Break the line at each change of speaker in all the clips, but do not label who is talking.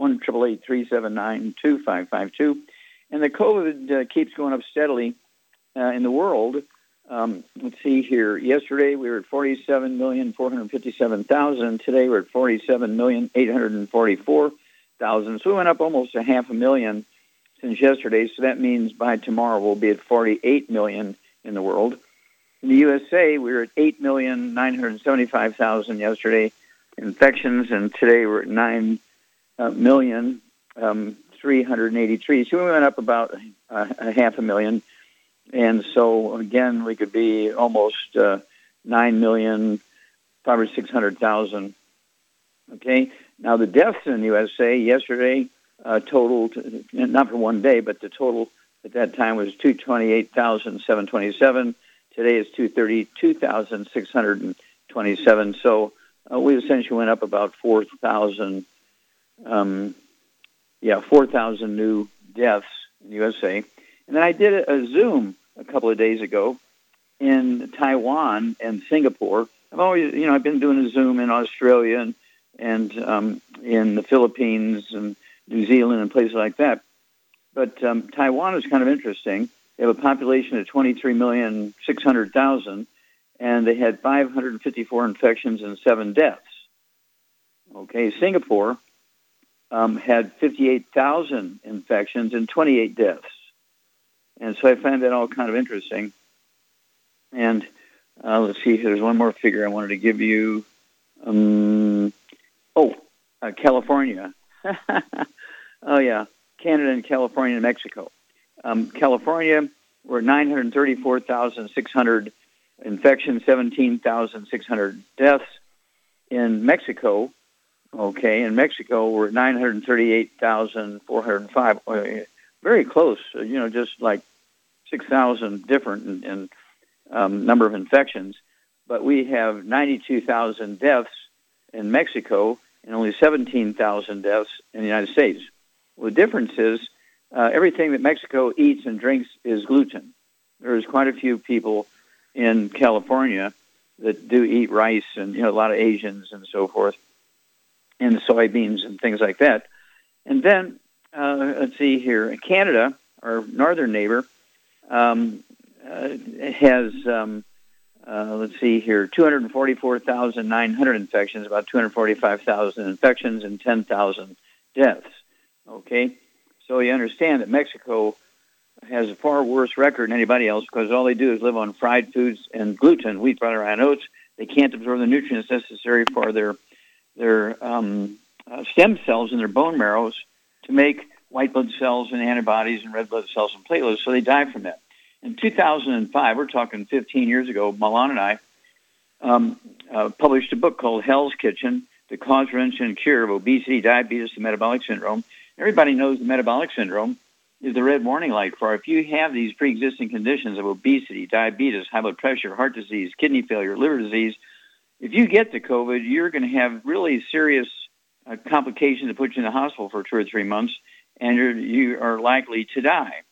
1 379 2552. And the COVID uh, keeps going up steadily uh, in the world. Um, let's see here. Yesterday we were at 47,457,000. Today we're at 47,844,000. So we went up almost a half a million since yesterday. So that means by tomorrow we'll be at 48 million in the world. In the USA, we were at 8,975,000 yesterday infections, and today we're at 9 uh, million, um, 383. So we went up about uh, a half a million. And so, again, we could be almost uh, 9 million, five or 600,000. Okay? Now, the deaths in the USA yesterday uh, totaled, not for one day, but the total at that time was 228,727. Today is 232,627. So uh, we essentially went up about 4,000, um, yeah, 4,000 new deaths in the USA. And then I did a Zoom a couple of days ago in Taiwan and Singapore. I've always, you know, I've been doing a Zoom in Australia and, and um, in the Philippines and New Zealand and places like that. But um, Taiwan is kind of interesting. They have a population of 23,600,000, and they had 554 infections and seven deaths. Okay, Singapore um, had 58,000 infections and 28 deaths. And so I find that all kind of interesting. And uh, let's see, there's one more figure I wanted to give you. Um, oh, uh, California. oh, yeah. Canada and California and Mexico. Um, California, we're 934,600 infections, 17,600 deaths. In Mexico, okay, in Mexico, we're at 938,405. Uh, very close, uh, you know, just like 6,000 different in, in um, number of infections. But we have 92,000 deaths in Mexico and only 17,000 deaths in the United States. Well, the difference is uh, everything that Mexico eats and drinks is gluten. There's quite a few people in California that do eat rice and you know a lot of Asians and so forth, and soybeans and things like that. And then uh, let's see here, Canada, our northern neighbor, um, uh, has um, uh, let's see here, 244,900 infections, about 245,000 infections, and 10,000 deaths. Okay, so you understand that Mexico has a far worse record than anybody else because all they do is live on fried foods and gluten, wheat, butter, and oats. They can't absorb the nutrients necessary for their their um, uh, stem cells in their bone marrows to make white blood cells and antibodies and red blood cells and platelets, so they die from that. In 2005, we're talking 15 years ago, Ma Lan and I um, uh, published a book called Hell's Kitchen, The Cause, Prevention, and Cure of Obesity, Diabetes, and Metabolic Syndrome. Everybody knows the metabolic syndrome is the red warning light for if you have these pre-existing conditions of obesity, diabetes, high blood pressure, heart disease, kidney failure, liver disease. If you get the COVID, you're going to have really serious uh, complications that put you in the hospital for two or three months, and you're, you are likely to die.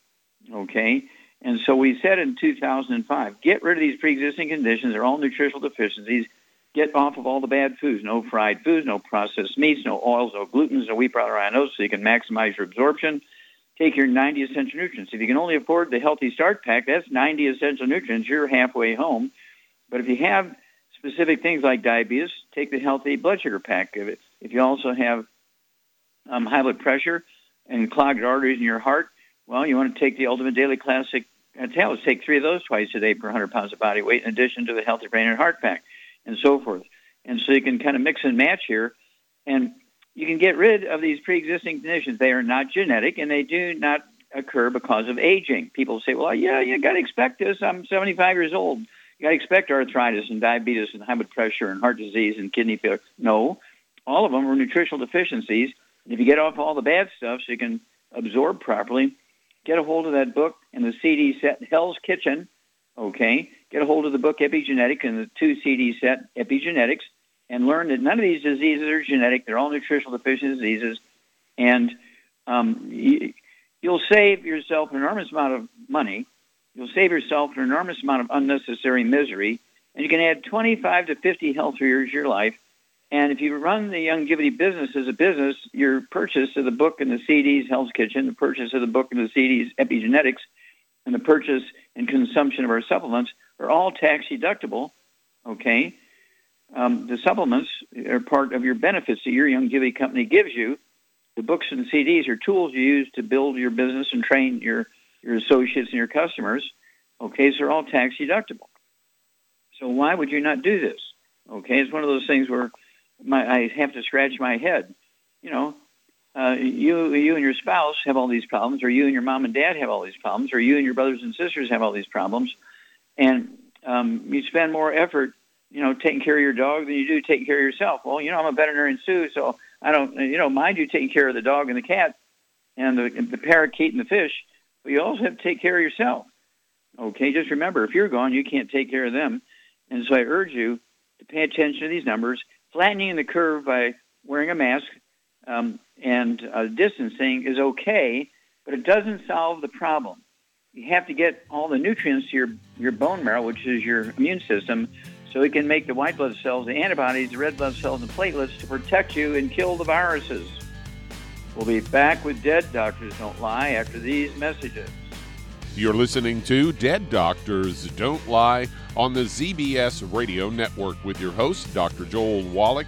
Okay, and so we said in 2005, get rid of these pre-existing conditions. They're all nutritional deficiencies get off of all the bad foods. No fried foods, no processed meats, no oils, no glutens, no wheat, flour, oats, so you can maximize your absorption. Take your 90 essential nutrients. If you can only afford the Healthy Start Pack, that's 90 essential nutrients. You're halfway home. But if you have specific things like diabetes, take the Healthy Blood Sugar Pack. If, it, if you also have um, high blood pressure and clogged arteries in your heart, well, you want to take the Ultimate Daily Classic uh, tablets. Take three of those twice a day per 100 pounds of body weight, in addition to the Healthy Brain and Heart Pack, and so forth. And so you can kind of mix and match here, and you can get rid of these pre-existing conditions. They are not genetic, and they do not occur because of aging. People say, "Well, yeah, you got to expect this. I'm 75 years old. You got to expect arthritis and diabetes and high blood pressure and heart disease and kidney failure." No, all of them are nutritional deficiencies. If you get off all the bad stuff, so you can absorb properly, get a hold of that book and the CD set Hell's Kitchen. Okay, get a hold of the book Epigenetic and the two CD set Epigenetics, and learn that none of these diseases are genetic. They're all nutritional deficiency diseases, and um, you, you'll save yourself an enormous amount of money. You'll save yourself an enormous amount of unnecessary misery, and you can add 25 to 50 healthier years to your life. And if you run the Youngevity business as a business, your purchase of the book and the CDs, Hell's Kitchen, the purchase of the book and the CDs, Epigenetics, and the purchase and consumption of our supplements are all tax deductible. Okay, um, the supplements are part of your benefits that your Youngevity company gives you, the books and CDs are tools you use to build your business and train your, your associates and your customers. Okay, so they're all tax deductible. So why would you not do this? Okay, it's one of those things where my, I have to scratch my head. You know, uh, you you and your spouse have all these problems, or you and your mom and dad have all these problems, or you and your brothers and sisters have all these problems, and um, you spend more effort, you know, taking care of your dog than you do taking care of yourself. Well, you know, I'm a veterinarian too, so I don't, you know, mind you taking care of the dog and the cat and the, the parakeet and the fish, but you also have to take care of yourself. Okay, just remember, if you're gone, you can't take care of them. And so I urge you to pay attention to these numbers. Flattening the curve by wearing a mask um, and uh, distancing is okay, but it doesn't solve the problem. You have to get all the nutrients to your, your bone marrow, which is your immune system, so it can make the white blood cells, the antibodies, the red blood cells, and platelets to protect you and kill the viruses. We'll be back with Dead Doctors Don't Lie after these messages.
You're listening to Dead Doctors Don't Lie on the ZBS Radio Network with your host, Dr. Joel Wallach.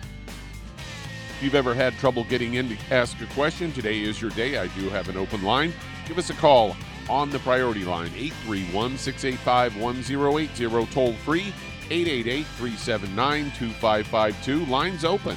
If you've ever had trouble getting in to ask a question, today is your day. I do have an open line. Give us a call on the priority line, 831 685 1080, toll free 888 379 2552. Lines open.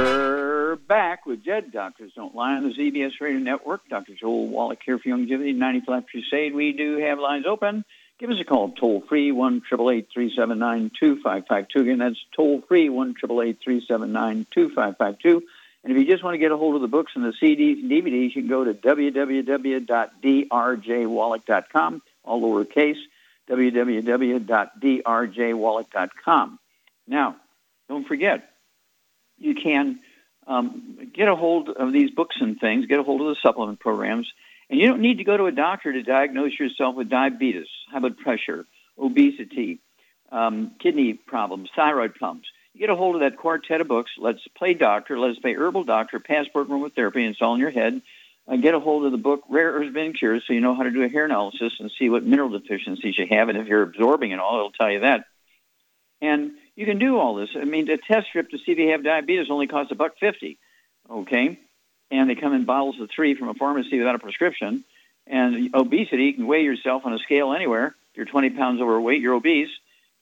back with Dead Doctors Don't Lie on the ZBS Radio Network. Dr. Joel Wallach here for Youngevity 95 Crusade. We do have lines open. Give us a call toll free, 1 379 2552. Again, that's toll free, 1 2552. And if you just want to get a hold of the books and the CDs and DVDs, you can go to www.drjwallach.com, all lowercase, www.drjwallach.com. Now, don't forget, you can um, get a hold of these books and things, get a hold of the supplement programs, and you don't need to go to a doctor to diagnose yourself with diabetes, high blood pressure, obesity, um, kidney problems, thyroid problems. You get a hold of that quartet of books, Let's Play Doctor, Let's Play Herbal Doctor, Passport Aromatherapy, and it's all in your head. Uh, get a hold of the book Rare Earths Forbidden Cures so you know how to do a hair analysis and see what mineral deficiencies you have. And if you're absorbing it all, it'll tell you that. And you can do all this. I mean, a test strip to see if you have diabetes only costs a buck fifty, okay? And they come in bottles of three from a pharmacy without a prescription. And obesity, you can weigh yourself on a scale anywhere. If you're 20 pounds overweight, you're obese.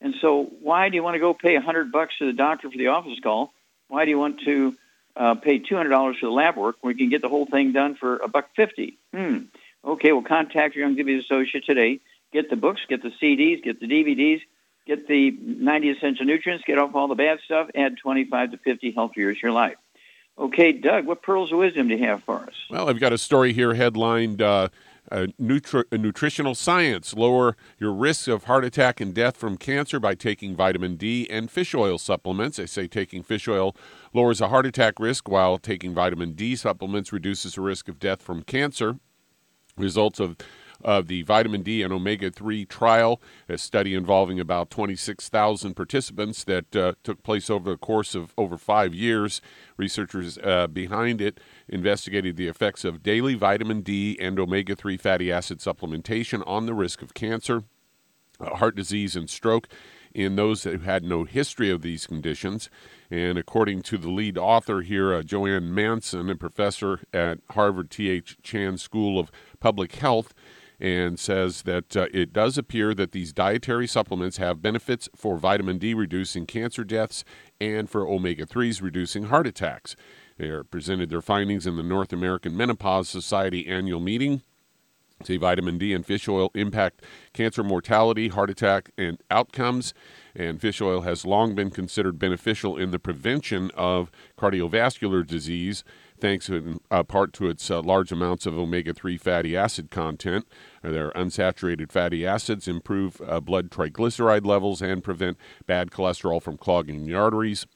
And so, why do you want to go pay a hundred bucks to the doctor for the office call? Why do you want to uh, pay two hundred dollars for the lab work when you can get the whole thing done for a buck fifty? Hmm. Okay, well, contact your Youngevity associate today. Get the books, get the CDs, get the DVDs, get the 90 essential nutrients, get off all the bad stuff, add 25 to 50 healthy years to your life. Okay, Doug, what pearls of wisdom do you have for us?
Well, I've got a story here headlined uh, uh, nutri- Nutritional Science Lower Your Risk of Heart Attack and Death from Cancer by Taking Vitamin D and Fish Oil Supplements. They say taking fish oil lowers a heart attack risk, while taking vitamin D supplements reduces the risk of death from cancer. Results of of the vitamin D and omega 3 trial, a study involving about 26,000 participants that uh, took place over the course of over five years. Researchers uh, behind it investigated the effects of daily vitamin D and omega 3 fatty acid supplementation on the risk of cancer, uh, heart disease, and stroke in those who had no history of these conditions. And according to the lead author here, uh, Joanne Manson, a professor at Harvard T.H. Chan School of Public Health, and says that uh, it does appear that these dietary supplements have benefits for vitamin D reducing cancer deaths and for omega 3s reducing heart attacks. They presented their findings in the North American Menopause Society annual meeting. Say vitamin D and fish oil impact cancer mortality, heart attack, and outcomes. And fish oil has long been considered beneficial in the prevention of cardiovascular disease thanks in uh, part to its uh, large amounts of omega 3 fatty acid content. Their unsaturated fatty acids improve uh, blood triglyceride levels and prevent bad cholesterol from clogging the arteries.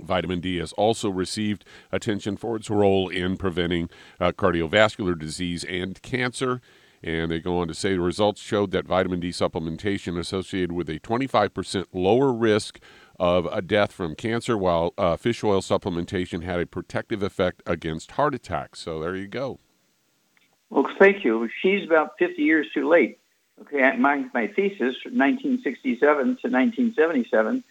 Vitamin D has also received attention for its role in preventing uh, cardiovascular disease and cancer. And they go on to say the results showed that vitamin D supplementation associated with a 25% lower risk of a death from cancer, while uh, fish oil supplementation had a protective effect against heart attacks. So there you go.
Well, thank you. She's about 50 years too late. Okay, my, my thesis, 1967 to 1977,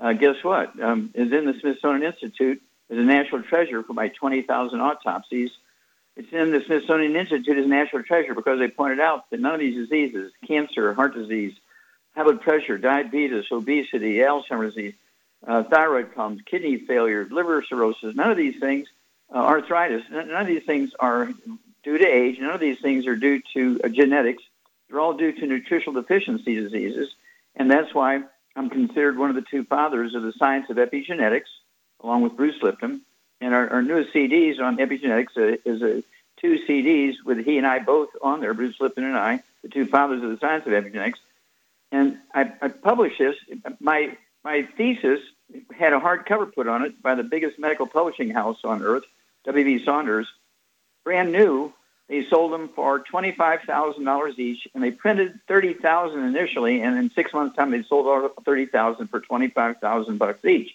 uh, guess what? Um, is in the Smithsonian Institute as a national treasure for my 20,000 autopsies. It's in the Smithsonian Institute as a national treasure because they pointed out that none of these diseases, cancer, heart disease, high blood pressure, diabetes, obesity, Alzheimer's disease, uh, thyroid problems, kidney failure, liver cirrhosis, none of these things, uh, arthritis, none of these things are due to age. None of these things are due to uh, genetics. They're all due to nutritional deficiency diseases. And that's why I'm considered one of the two fathers of the science of epigenetics, along with Bruce Lipton. And our, our newest CDs on epigenetics uh, is a two CDs with he and I both on there, Bruce Lipton and I, the two fathers of the science of epigenetics. And I, I published this. My my thesis had a hardcover put on it by the biggest medical publishing house on earth, W.B. Saunders, brand new. They sold them for twenty-five thousand dollars each, and they printed thirty thousand initially, and in six months' time, they sold all thirty thousand for twenty-five thousand bucks each.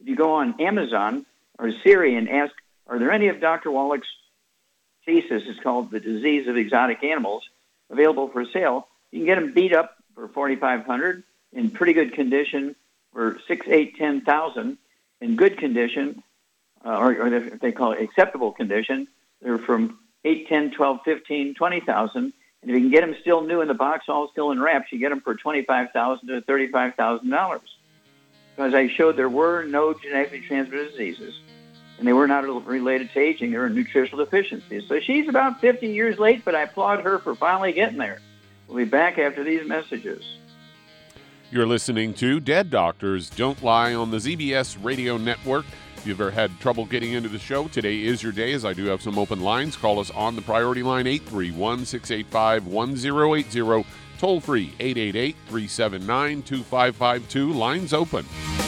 If you go on Amazon or Siri and ask, "Are there any of Dr. Wallach's thesis?" It's called "The Disease of Exotic Animals," available for sale. You can get them beat up for 4500 in pretty good condition for six, eight, ten thousand. In good condition, uh, or, or they call it acceptable condition, they're from eight, ten, twelve, fifteen, twenty thousand. And if you can get them still new in the box, all still in wraps, you get them for twenty-five thousand to thirty-five thousand dollars. Because I showed there were no genetically transmitted diseases, and they were not related to aging. They were nutritional deficiencies. So she's about 50 years late, but I applaud her for finally getting there. We'll be back after these messages.
You're listening to Dead Doctors Don't Lie on the ZBS Radio Network. If you've ever had trouble getting into the show, today is your day as I do have some open lines. Call us on the priority line 831 685 1080. Toll free 888 379 2552. Lines open.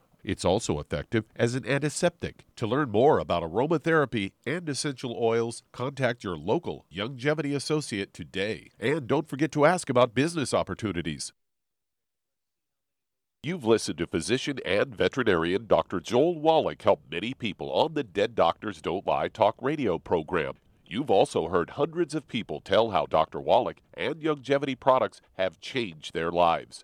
It's also effective as an antiseptic. To learn more about aromatherapy and essential oils, contact your local Youngevity associate today. And don't forget to ask about business opportunities. You've listened to physician and veterinarian Dr. Joel Wallach help many people on the Dead Doctors Don't Lie talk radio program. You've also heard hundreds of people tell how Dr. Wallach and Youngevity products have changed their lives.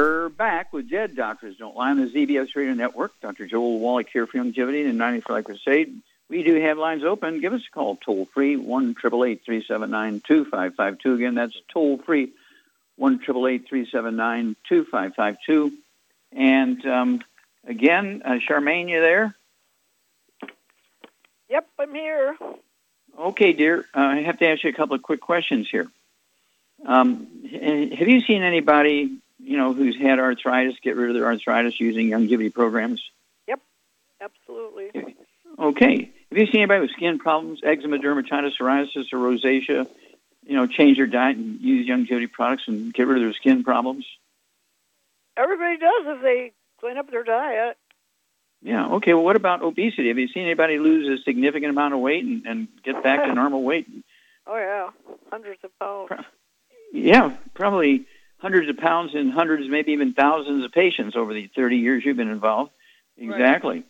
back with Dead Doctors Don't Lie on the ZBS Radio Network. Dr. Joel Wallach here for Youngevity and 90 for Life Crusade. We do have lines open. Give us a call toll free, 1 379 2552. Again, that's toll free, 1 379 2552. And um, again, uh, Charmaine, you there?
Yep, I'm here.
Okay, dear. Uh, I have to ask you a couple of quick questions here. Um, have you seen anybody, you know, who's had arthritis get rid of their arthritis using Youngevity programs?
Yep, absolutely.
Okay. Have you seen anybody with skin problems, eczema, dermatitis, psoriasis, or rosacea, you know, change their diet and use Youngevity products and get rid of their skin problems?
Everybody does if they clean up their diet.
Yeah. Okay. Well, what about obesity? Have you seen anybody lose a significant amount of weight and, and get back to normal weight?
Oh yeah, hundreds of pounds.
yeah, probably hundreds of pounds and hundreds, maybe even thousands of patients over the 30 years you've been involved. Exactly.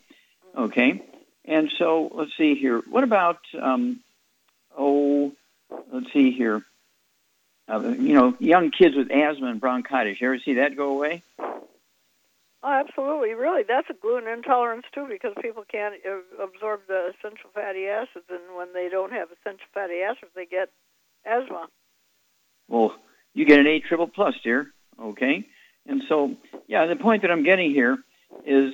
Right. Okay. And so let's see here. What about, um, oh, let's see here. Uh, you know, young kids with asthma and bronchitis. You ever see that go away?
Oh, absolutely. Really, that's a gluten intolerance too, because people can't uh, absorb the essential fatty acids, and when they don't have essential fatty acids, they get asthma.
Well, you get an A triple plus, dear. Okay, and so yeah, the point that I'm getting here is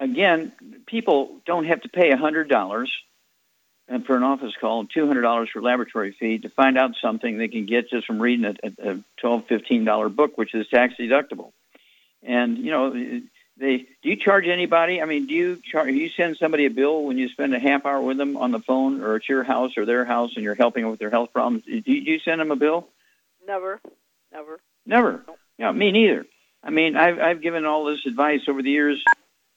again, people don't have to pay a hundred dollars and for an office call and two hundred dollars for laboratory fee to find out something they can get just from reading a, a twelve, fifteen dollar book, which is tax deductible. And you know, they do you charge anybody? I mean, do you charge? You send somebody a bill when you spend a half hour with them on the phone, or at your house or their house, and you're helping them with their health problems. Do you send them a bill?
Never, never,
never. Yeah, me neither. I mean, I've I've given all this advice over the years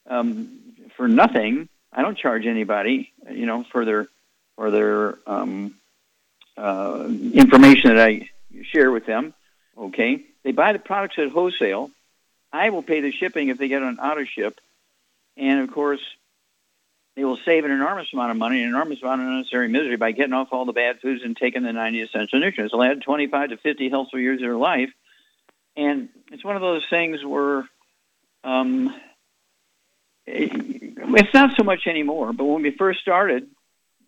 um, for nothing. I don't charge anybody, you know, for their for their um, uh, information that I share with them. Okay, they buy the products at wholesale. I will pay the shipping if they get on auto ship, and of course, they will save an enormous amount of money, an enormous amount of unnecessary misery by getting off all the bad foods and taking the 90 essential nutrients. They'll add 25 to 50 healthful years of their life, and it's one of those things where um, it's not so much anymore. But when we first started,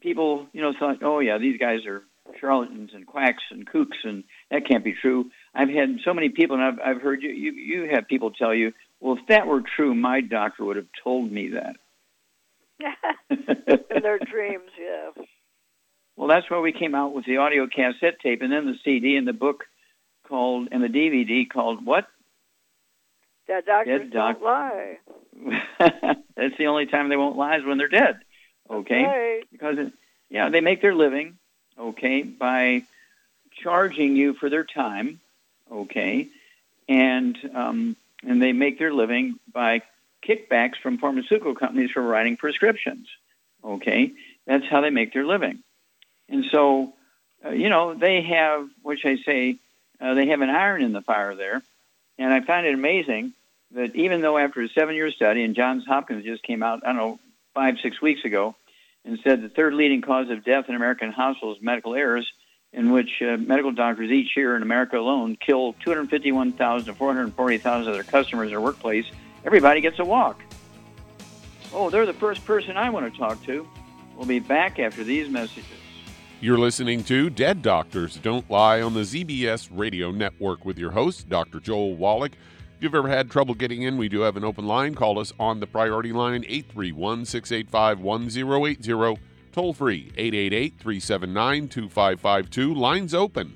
people, you know, thought, "Oh yeah, these guys are charlatans and quacks and kooks, and that can't be true." I've had so many people, and I've, I've heard you, you, you have people tell you, well, if that were true, my doctor would have told me that.
In their dreams, yeah.
Well, that's why we came out with the audio cassette tape and then the CD and the book called, and the DVD called what?
Dead doctors dead doc- don't lie.
that's the only time they won't lie is when they're dead. Okay?
Right.
Because, yeah, they make their living, okay, by charging you for their time okay, and um, and they make their living by kickbacks from pharmaceutical companies for writing prescriptions. Okay, that's how they make their living, and so uh, you know they have, which I say, uh, they have an iron in the fire there, and I find it amazing that even though after a seven-year study, and Johns Hopkins just came out, I don't know, five six weeks ago, and said the third leading cause of death in American hospitals is medical errors in which uh, medical doctors each year in America alone kill 251,000 to 440,000 of their customers in their workplace, everybody gets a walk. Oh, they're the first person I want to talk to. We'll be back after these messages.
You're listening to Dead Doctors Don't Lie on the ZBS Radio Network with your host, Dr. Joel Wallach. If you've ever had trouble getting in, we do have an open line. Call us on the priority line, 831 685 1080. Toll free 888 379 2552. Lines open.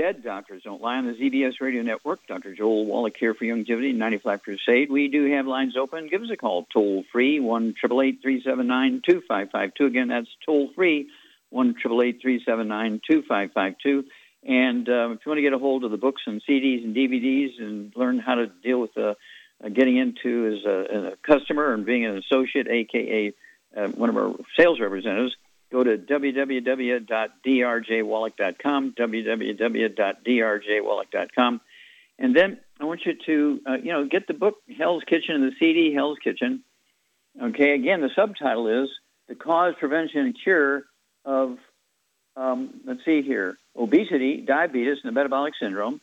Dead Doctors Don't Lie on the ZBS Radio Network. Dr. Joel Wallach here for Youngevity, 95 Crusade. We do have lines open. Give us a call, toll free, 1 2552 Again, that's toll free, 1 2552 And uh, if you want to get a hold of the books and CDs and DVDs and learn how to deal with uh, uh, getting into as a, a, customer and being an associate, aka uh, one of our sales representatives, go to www.drjwallach.com, www.drjwallach.com, and then I want you to, uh, you know, get the book Hell's Kitchen and the CD Hell's Kitchen. Okay, again, the subtitle is The Cause, Prevention, and Cure of, um, let's see here, obesity, diabetes, and the metabolic syndrome.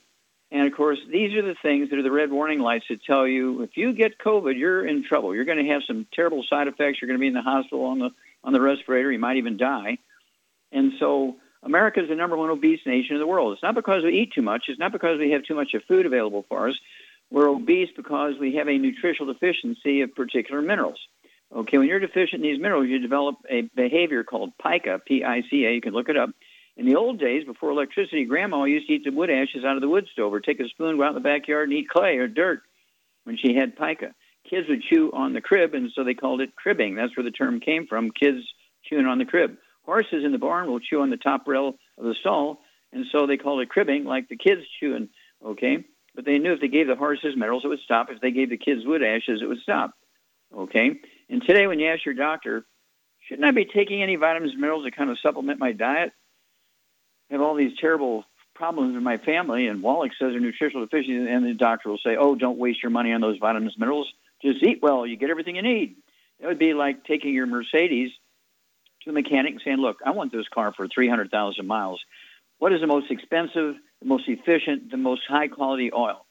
And of course, these are the things that are the red warning lights that tell you if you get COVID, you're in trouble. You're going to have some terrible side effects. You're going to be in the hospital on the on the respirator. He might even die. And so America is the number one obese nation in the world. It's not because we eat too much. It's not because we have too much of food available for us. We're obese because we have a nutritional deficiency of particular minerals. Okay, when you're deficient in these minerals, you develop a behavior called pica, P-I-C-A. You can look it up. In the old days, before electricity, Grandma used to eat the wood ashes out of the wood stove or take a spoon, go out in the backyard and eat clay or dirt when she had pica kids would chew on the crib, and so they called it cribbing. That's where the term came from, kids chewing on the crib. Horses in the barn will chew on the top rail of the stall, and so they called it cribbing, like the kids chewing, okay? But they knew if they gave the horses minerals, it would stop. If they gave the kids wood ashes, it would stop, okay? And today, when you ask your doctor, shouldn't I be taking any vitamins and minerals to kind of supplement my diet? I have all these terrible problems in my family, and Wallach says they're nutritional deficiencies, and the doctor will say, oh, don't waste your money on those vitamins and minerals just eat well. You get everything you need. It would be like taking your Mercedes to the mechanic and saying, look, I want this car for 300,000 miles. What is the most expensive, the most efficient, the most high quality oil?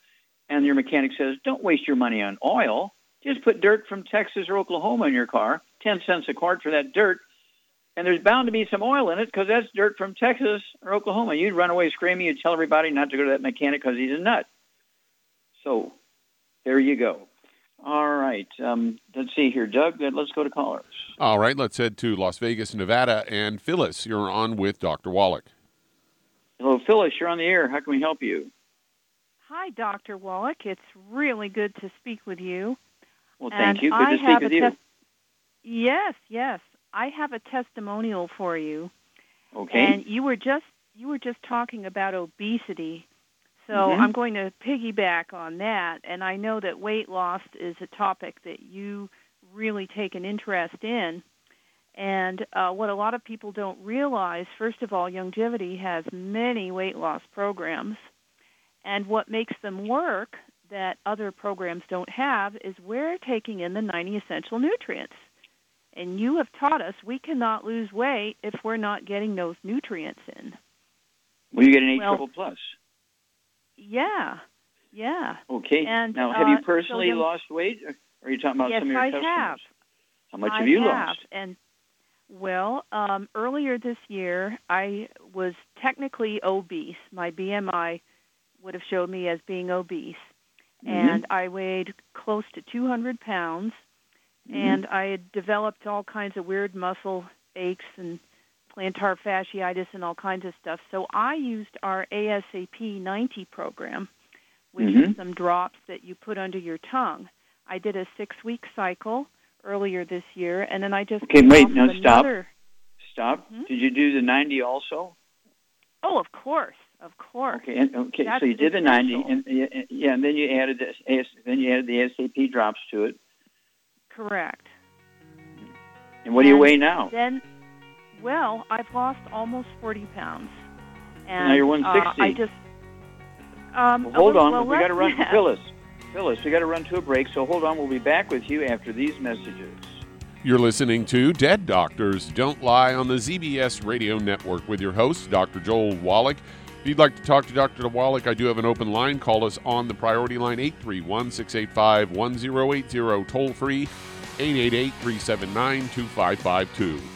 And your mechanic says, don't waste your money on oil. Just put dirt from Texas or Oklahoma in your car, 10 cents a quart for that dirt. And there's bound to be some oil in it because that's dirt from Texas or Oklahoma. You'd run away screaming. You'd tell everybody not to go to that mechanic because he's a nut. So there you go. All right. Um, let's see here, Doug. Let's go to callers.
All right. Let's head to Las Vegas, Nevada. And Phyllis, you're on with Dr. Wallach.
Hello, Phyllis. You're on the air. How can we help you?
Hi, Dr. Wallach. It's really good to speak with you.
Well, thank
and
you. Good
I
to speak with you.
Yes, yes. I have a testimonial for you.
Okay.
And you were just you were just talking about obesity so
Mhm.
I'm going to piggyback on that. And I know that weight loss is a topic that you really take an interest in. And uh, what a lot of people don't realize, first of all, Youngevity has many weight loss programs. And what makes them work that other programs don't have is we're taking in the 90 essential nutrients. And you have taught us we cannot lose weight if we're not getting those nutrients in.
Well, you get an H
Well-
triple plus.
Yeah, yeah.
Okay.
And,
now, have you
uh, so
personally
then-
lost weight, or are you talking about
yes,
some of your
I
customers?
have.
How much
I
have you
have.
lost?
And well, um, earlier this year, I was technically obese. My BMI would have showed me as being obese,
Mhm.
and I weighed close to 200 pounds,
Mhm.
and I had developed all kinds of weird muscle aches and plantar fasciitis and all kinds of stuff. So I used our ASAP 90 program, which
Mhm.
is some drops that you put under your tongue. I did a six-week cycle earlier this year, and then I just
Okay, wait, no,
of
stop.
another-
Stop.
Mhm.
Did you do the 90 also?
Oh, of course, of course.
Okay, and, okay.
That's
so you did the 90,
essential.
and yeah, yeah, and then you added the then you added the SAP drops to it.
Correct.
And what do you weigh now?
Then, well, I've lost almost 40 pounds. And
Now you're
uh,
160.
I just um,
Well, hold on,
well,
we got to run,
than-
Phyllis. Phyllis, we got to run to a break. So hold on, we'll be back with you after these messages.
You're listening to Dead Doctors Don't Lie on the ZBS Radio Network with your host, Dr. Joel Wallach. If you'd like to talk to Dr. Wallach, I do have an open line. Call us on the priority line 831 685 1080, toll free 888 379 2552.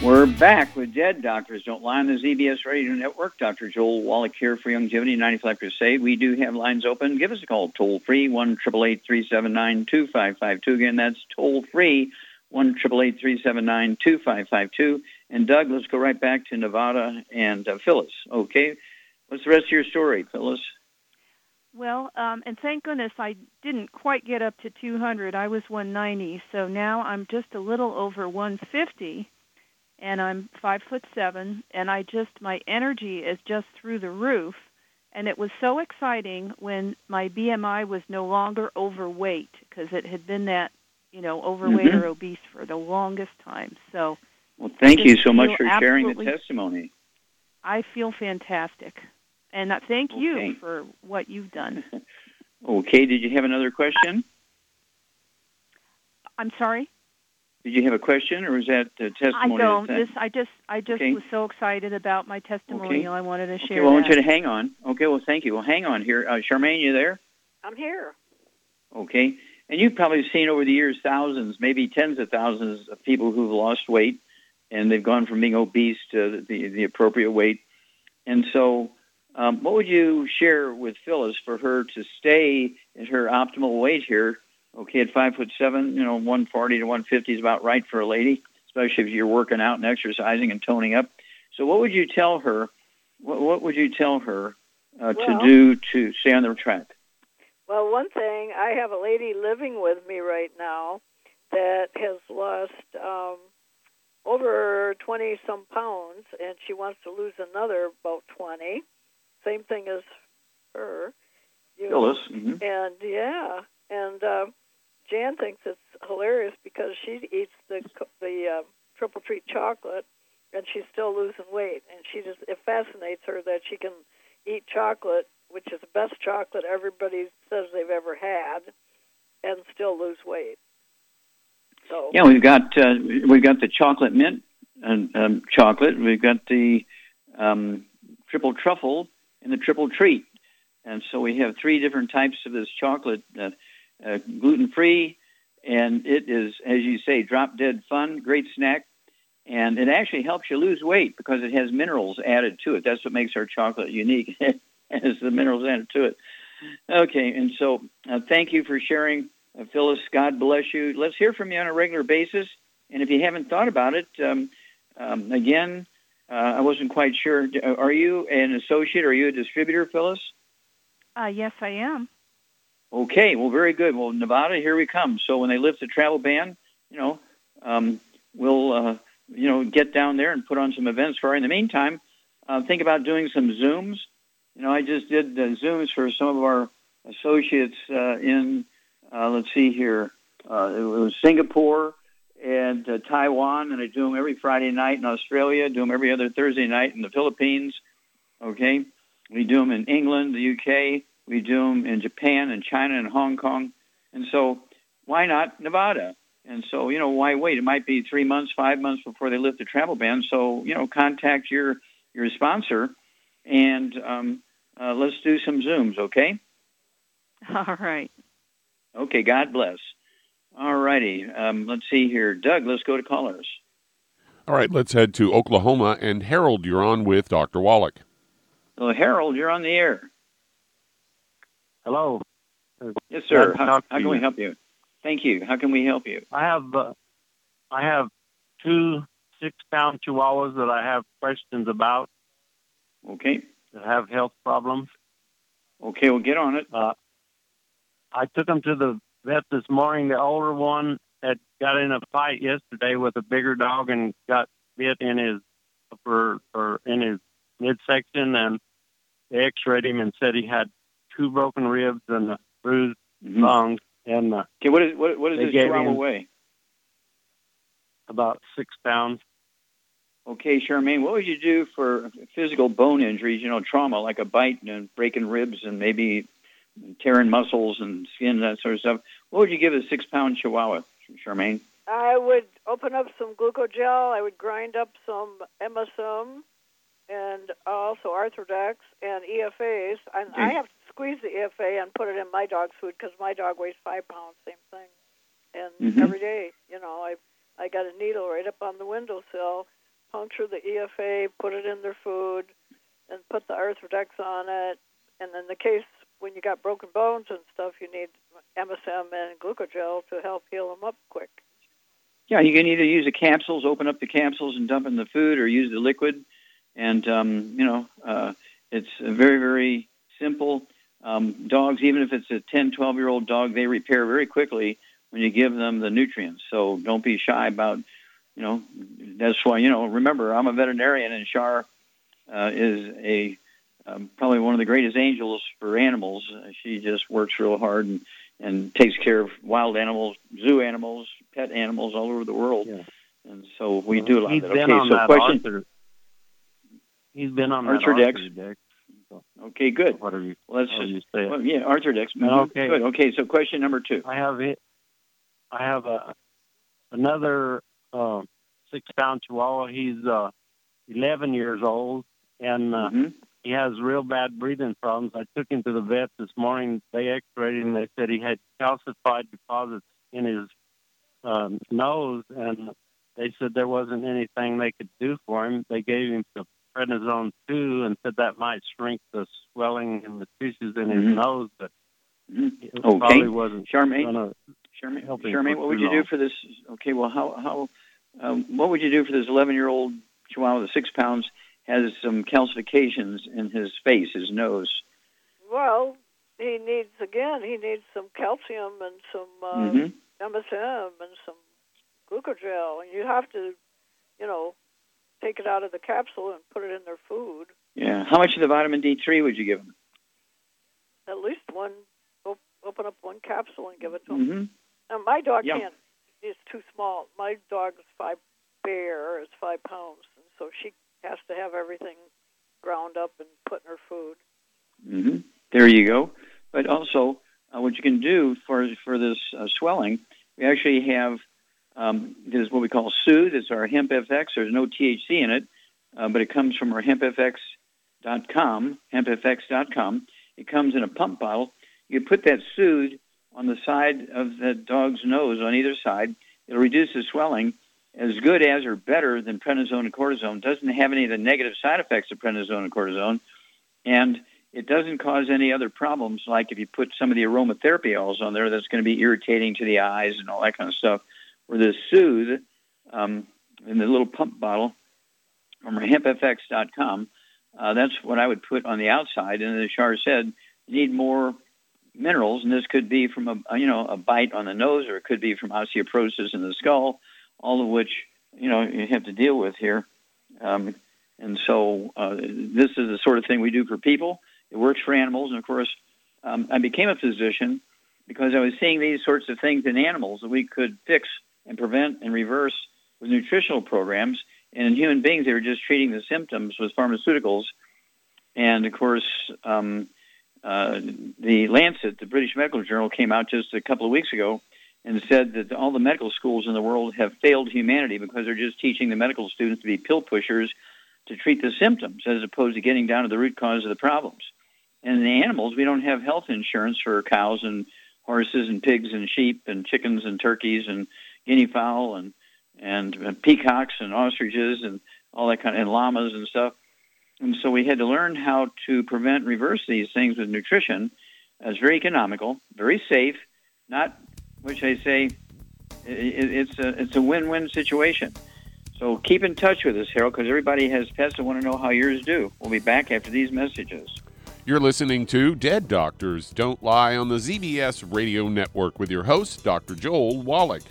We're back with Dead Doctors Don't Lie on the ZBS Radio Network. Dr. Joel Wallach here for Youngevity 95 Crusade. We do have lines open. Give us a call toll free, 1 379 2552. Again, that's toll free, 1 379 2552. And Doug, let's go right back to Nevada and uh, Phyllis. Okay. What's the rest of your story, Phyllis?
Well, um, and thank goodness I didn't quite get up to 200. I was 190, so now I'm just a little over 150, and I'm five foot seven, and I just my energy is just through the roof, and it was so exciting when my BMI was no longer overweight because it had been that you know overweight
Mhm.
or obese for the longest time. So
Well, thank you so much for sharing the testimony.
I feel fantastic, and uh, thank
Okay.
you for what you've done.
Okay. Did you have another question?
I'm sorry.
Did you have a question, or was that uh, testimony?
I don't.
that-
This I just I just
Okay.
was so excited about my testimonial. I wanted to share.
Okay,
share
well, I want you to hang on. Okay, well, thank you. Well, hang on here. Uh, Charmaine, you there?
I'm here.
Okay. And you've probably seen over the years thousands, maybe tens of thousands of people who've lost weight and they've gone from being obese to the, the appropriate weight. And so, um, what would you share with Phyllis for her to stay at her optimal weight here? Okay, at five foot seven, you know, 140 to 150 is about right for a lady, especially if you're working out and exercising and toning up. So, what would you tell her? What, what would you tell her uh,
Well-
to do to stay on the track?
Well, one thing, I have a lady living with me right now that has lost um, over 20 some pounds, and she wants to lose another about 20. Same thing as her. You-
Phyllis. mhm.
And yeah, and uh, Jan thinks it's hilarious because she eats the the uh, triple treat chocolate, and she's still losing weight. And she just it fascinates her that she can eat chocolate, which is the best chocolate everybody says they've ever had, and still lose weight. So
Yeah, we've got uh, we've got the chocolate mint and um, chocolate. We've got the um, triple truffle and the triple treat, and so we have three different types of this chocolate, uh, uh, gluten free, and it is, as you say, drop dead fun, great snack, and it actually helps you lose weight because it has minerals added to it. That's what makes our chocolate unique, is the minerals added to it. Okay, and so uh, thank you for sharing uh, Phyllis, God bless you. Let's hear from you on a regular basis. And if you haven't thought about it, um, um, again, uh, I wasn't quite sure. Uh, Are you an associate? Are you a distributor, Phyllis?
Uh, yes, I am.
Okay, well, very good. Well, Nevada, here we come. So when they lift the travel ban, you know, um, we'll, uh, you know, get down there and put on some events for her. In the meantime, uh, think about doing some Zooms. You know, I just did uh, Zooms for some of our associates uh, in, uh, let's see here, uh, it was Singapore and uh, Taiwan, and I do them every Friday night in Australia, do them every other Thursday night in the Philippines. Okay, we do them in England, the UK. We do them in Japan and China and Hong Kong. And so, why not Nevada? And so, you know, why wait? It might be three months, five months before they lift the travel ban. So, you know, contact your your sponsor, and um, uh, let's do some zooms. Okay.
All right.
Okay. God bless. All righty. Um, let's see here, Doug. Let's go to callers.
All right, let's head to Oklahoma. And Harold, you're on with Dr. Wallach.
So, Harold, you're on the air.
Hello.
Yes, sir. How, how can we help you? Thank you. How can we help you?
I have uh, I have two six pound chihuahuas that I have questions about
Okay.
that have health problems.
Okay, we'll get on it.
Uh, I took them to the vet this morning. The older one had got in a fight yesterday with a bigger dog and got bit in his upper or in his midsection, and they X-rayed him and said he had two broken ribs and a bruised
Mhm.
lung and uh,
Okay, what is what, what does
They
this
gave
chihuahua weigh?
about six pounds.
Okay, Charmaine, what would you do for physical bone injuries, you know, trauma like a bite and breaking ribs and maybe tearing muscles and skin, that sort of stuff? What would you give a six pound chihuahua, Charmaine?
I would open up some glucogel. I would grind up some MSM and also Arthrodex and EFAs. And I
Okay.
have squeeze the EFA and put it in my dog's food because my dog weighs five pounds, same thing. And
Mhm.
every day, you know, I I got a needle right up on the windowsill, puncture the EFA, put it in their food, and put the Arthrodex on it. And in the case when you got broken bones and stuff, you need MSM and glucogel to help heal them up quick.
Yeah, you can either use the capsules, open up the capsules and dump in the food, or use the liquid. And um, you know, uh, it's very, very simple. Um, dogs, even if it's a 10, 12 year old dog, they repair very quickly when you give them the nutrients. So don't be shy about, you know, that's why you know. Remember, I'm a veterinarian, and Shar uh, is a um, probably one of the greatest angels for animals. Uh, she just works real hard and and takes care of wild animals, zoo animals, pet animals all over the world.
Yeah.
And so we do a lot
He's
of that.
been
Okay,
on
so
that
question.
Arthur. He's been on
Arthrodex.
that Arthrodex. So,
Okay, good.
whatever you,
Well, let's just
you say
well, yeah, Arthrodex. Mhm.
Okay.
Good. Okay, so question number two.
I have it. I have a another uh, six pound Chihuahua. He's uh, 11 years old, and uh,
Mm-hmm.
he has real bad breathing problems. I took him to the vet this morning. They x-rayed him. They said he had calcified deposits in his um, nose, and they said there wasn't anything they could do for him. They gave him some prednisone two and said that might shrink the swelling in the tissues in his
Mhm.
nose, but it
Okay.
probably wasn't
Charmaine? Charmaine,
help him
Charmaine, what would
too
you do for this? Okay, well, how how um, what would you do for this 11 year old Chihuahua, the six pounds, has some calcifications in his face, his nose.
Well, he needs again. He needs some calcium and some uh,
Mhm.
MSM and some glucogel, and you have to, you know, take it out of the capsule and put it in their food.
Yeah. How much of the vitamin D3 would you give them?
At least one. Op- open up one capsule and give it to him.
Mm-hmm.
Now, my dog can't. He's too small. My dog is five. Bear is five pounds, and so she has to have everything ground up and put in her food.
hmm There you go. But also, uh, what you can do for for this uh, swelling, we actually have um, is what we call Soothe. It's our Hemp FX. There's no THC in it, uh, but it comes from our HempFX.com. HempFX.com. It comes in a pump bottle. You put that Soothe on the side of the dog's nose on either side. It'll reduce the swelling as good as or better than prednisone and cortisone. Doesn't have any of the negative side effects of prednisone and cortisone, and it doesn't cause any other problems like if you put some of the aromatherapy oils on there that's going to be irritating to the eyes and all that kind of stuff. Where the Soothe um, in the little pump bottle from hempfx.com, uh, that's what I would put on the outside. And as Shar said, you need more minerals, and this could be from a you know a bite on the nose, or it could be from osteoporosis in the skull, all of which you know you have to deal with here. Um, and so uh, this is the sort of thing we do for people. It works for animals, and of course, um, I became a physician because I was seeing these sorts of things in animals that we could fix and prevent and reverse with nutritional programs. And in human beings, they were just treating the symptoms with pharmaceuticals. And of course, um, uh, the Lancet, the British Medical Journal, came out just a couple of weeks ago and said that all the medical schools in the world have failed humanity because they're just teaching the medical students to be pill pushers to treat the symptoms as opposed to getting down to the root cause of the problems. And in the animals, we don't have health insurance for cows and horses and pigs and sheep and chickens and turkeys and guinea fowl and and peacocks and ostriches and all that kind of and llamas and stuff. And so we had to learn how to prevent and reverse these things with nutrition. It's very economical, very safe, not which I say it, it's a it's a win-win situation. So keep in touch with us, Harold, because everybody has pets and want to know how yours do. We'll be back after these messages.
You're listening to Dead Doctors Don't Lie on the ZBS Radio Network with your host, Dr. Joel Wallach.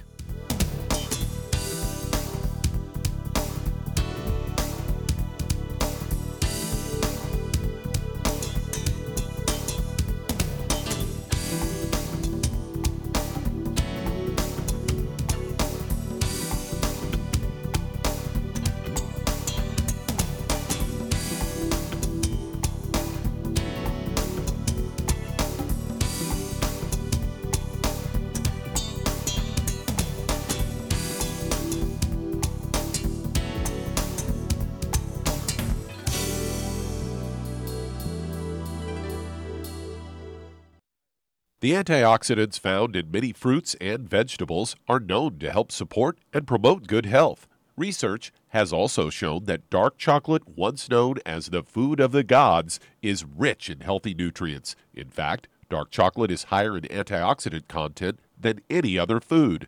The antioxidants found in many fruits and vegetables are known to help support and promote good health. Research has also shown that dark chocolate, once known as the food of the gods, is rich in healthy nutrients. In fact, dark chocolate is higher in antioxidant content than any other food.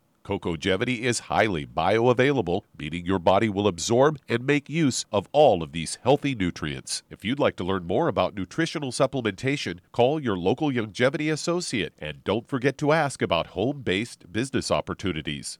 Cocogevity is highly bioavailable, meaning your body will absorb and make use of all of these healthy nutrients. If you'd like to learn more about nutritional supplementation, call your local Youngevity associate and don't forget to ask about home based business opportunities.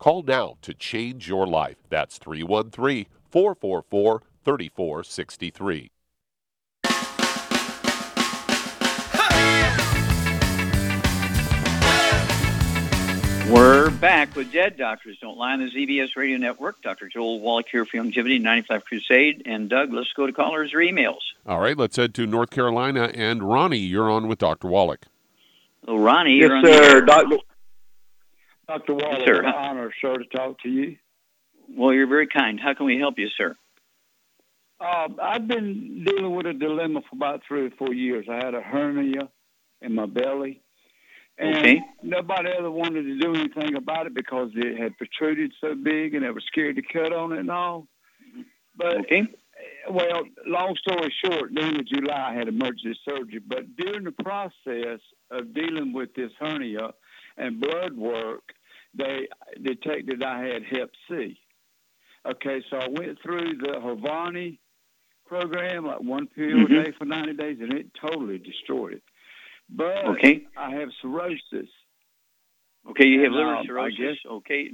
Call now to change your life. That's 313 444 3463.
We're back with Dead Doctors Don't Lie on the ZBS Radio Network. Dr. Joel Wallach here for Youngevity 95 Crusade. And Doug, let's go to callers or emails.
All right, let's head to North Carolina. And Ronnie, you're on with Dr. Wallach.
Oh, Ronnie,
yes,
you're on
sir.
the
Dr. Dr.
Yes, sir.
what an honor, sir, to talk to you.
Well, you're very kind. How can we help you, sir?
Uh, I've been dealing with a dilemma for about three or four years. I had a hernia in my belly, and
Okay.
nobody ever wanted to do anything about it because it had protruded so big, and they were scared to cut on it and all. But
Okay.
well, long story short, the end of July I had emergency surgery. But during the process of dealing with this hernia and blood work, they detected I had Hep C. Okay, so I went through the Harvoni program, like one pill
Mhm.
a day for 90 days, and it totally destroyed it. But
Okay.
I have cirrhosis.
Okay, you have
And,
liver cirrhosis. Okay.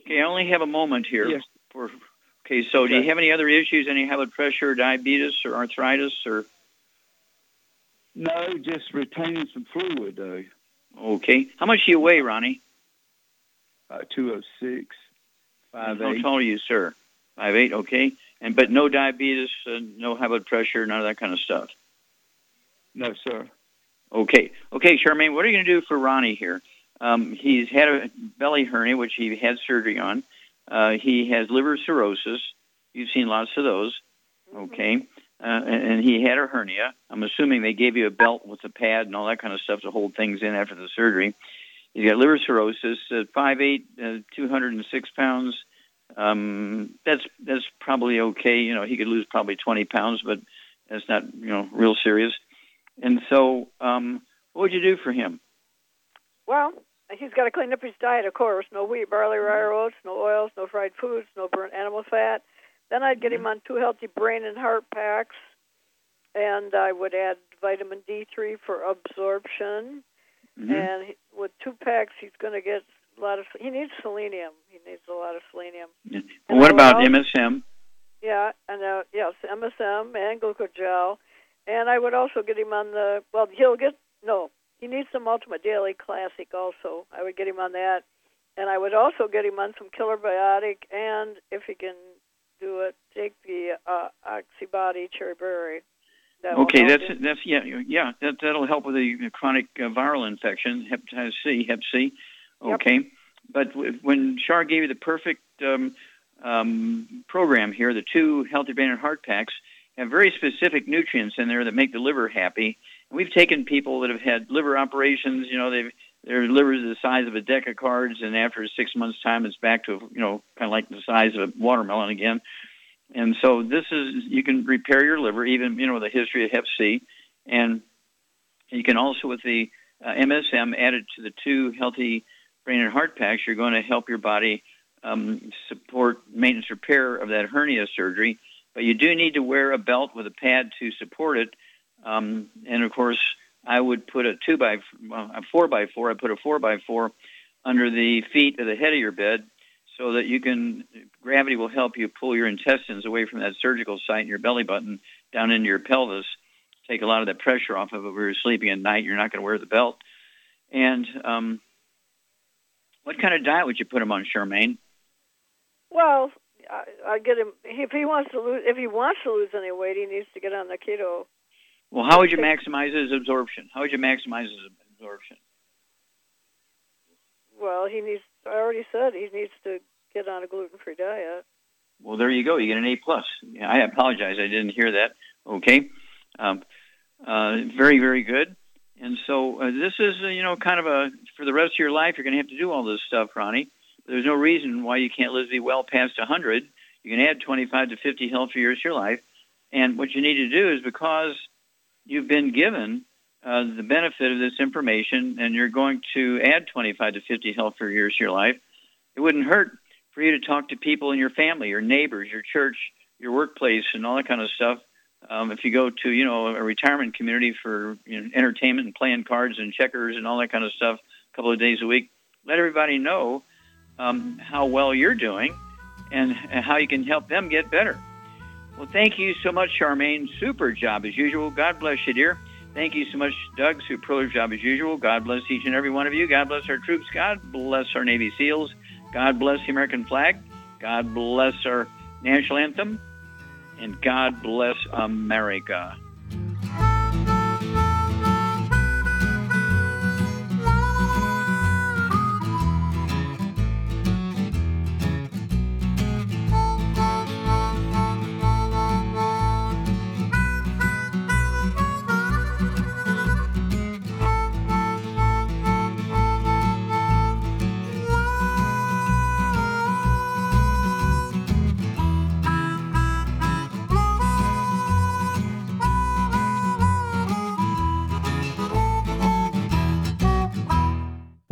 Okay, I only have a moment here.
Yes.
For, okay, so do you have any other issues? Any high blood pressure, diabetes, or arthritis, or
No, just retaining some fluid, though.
okay? How much do you weigh, Ronnie?
Uh, 206,
How
5'8".
tall are you, sir? Five eight. Okay, and but no diabetes, uh, no high blood pressure, none of that kind of stuff.
No, sir.
Okay, okay, Charmaine, what are you going to do for Ronnie here? Um, he's had a belly hernia, which he had surgery on. Uh, he has liver cirrhosis. You've seen lots of those. Okay, uh, and, and he had a hernia. I'm assuming they gave you a belt with a pad and all that kind of stuff to hold things in after the surgery. He's got liver cirrhosis. Uh, 5'8", uh, 206 pounds. Um, that's that's probably okay. You know, he could lose probably 20 pounds, but that's not you know real serious. And so, um, what would you do for him?
Well, he's got to clean up his diet, of course. No wheat, barley, rye, or oats, no oils, no fried foods, no burnt animal fat. Then I'd get him on two healthy brain and heart packs, and I would add vitamin D3 for absorption.
Mhm.
And he, with two packs, he's going to get a lot of. He needs selenium. He needs a lot of selenium.
Well, what about MSM?
Yeah, and uh, yes, MSM and glucogel, and I would also get him on the. Well, he'll get no. He needs some Ultimate Daily Classic also. I would get him on that, and I would also get him on some Killer Biotic, and if he can do it, take the uh, Oxybody Cherry Berry. That
Okay, that's
him.
that's yeah yeah that that'll help with the chronic uh, viral infection, hepatitis C, Hep C. Okay, but w- when Char gave you the perfect um, um, program here, the two healthy brain and heart packs, have very specific nutrients in there that make the liver happy. And we've taken people that have had liver operations, you know, they've their liver is the size of a deck of cards, and after six months' time, it's back to you know kind of like the size of a watermelon again. And so this is you can repair your liver even you know with a history of Hep C, and you can also with the uh, MSM added to the two healthy brain and heart packs, you're going to help your body um, support maintenance repair of that hernia surgery. But you do need to wear a belt with a pad to support it, um, and of course I would put a two by well, a four by four. I put a four by four under the feet of the head of your bed, so that you can gravity will help you pull your intestines away from that surgical site in your belly button down into your pelvis, take a lot of that pressure off of it. You're sleeping at night, you're not going to wear the belt. And um, what kind of diet would you put him on, Charmaine?
Well, I, I get him if he wants to lose if he wants to lose any weight, he needs to get on the keto
well, how would you maximize his absorption? How would you maximize his absorption?
Well, he needs. I already said he needs to get on a gluten-free diet.
Well, there you go. You get an A plus. I apologize. I didn't hear that. Okay. Um, uh, very, very good. And so uh, this is, uh, you know, kind of a for the rest of your life. You're going to have to do all this stuff, Ronnie. There's no reason why you can't live to be well past 100. You can add 25 to 50 healthy years to your life. And what you need to do is because you've been given uh, the benefit of this information and you're going to add 25 to 50 healthier years to your life, it wouldn't hurt for you to talk to people in your family, your neighbors, your church, your workplace, and all that kind of stuff. Um, if you go to, you know, a retirement community for you know, entertainment and playing cards and checkers and all that kind of stuff a couple of days a week, let everybody know um, how well you're doing and, and how you can help them get better. Well, thank you so much, Charmaine. Super job as usual. God bless you, dear. Thank you so much, Doug. Superlative job as usual. God bless each and every one of you. God bless our troops. God bless our Navy SEALs. God bless the American flag. God bless our national anthem. And God bless America.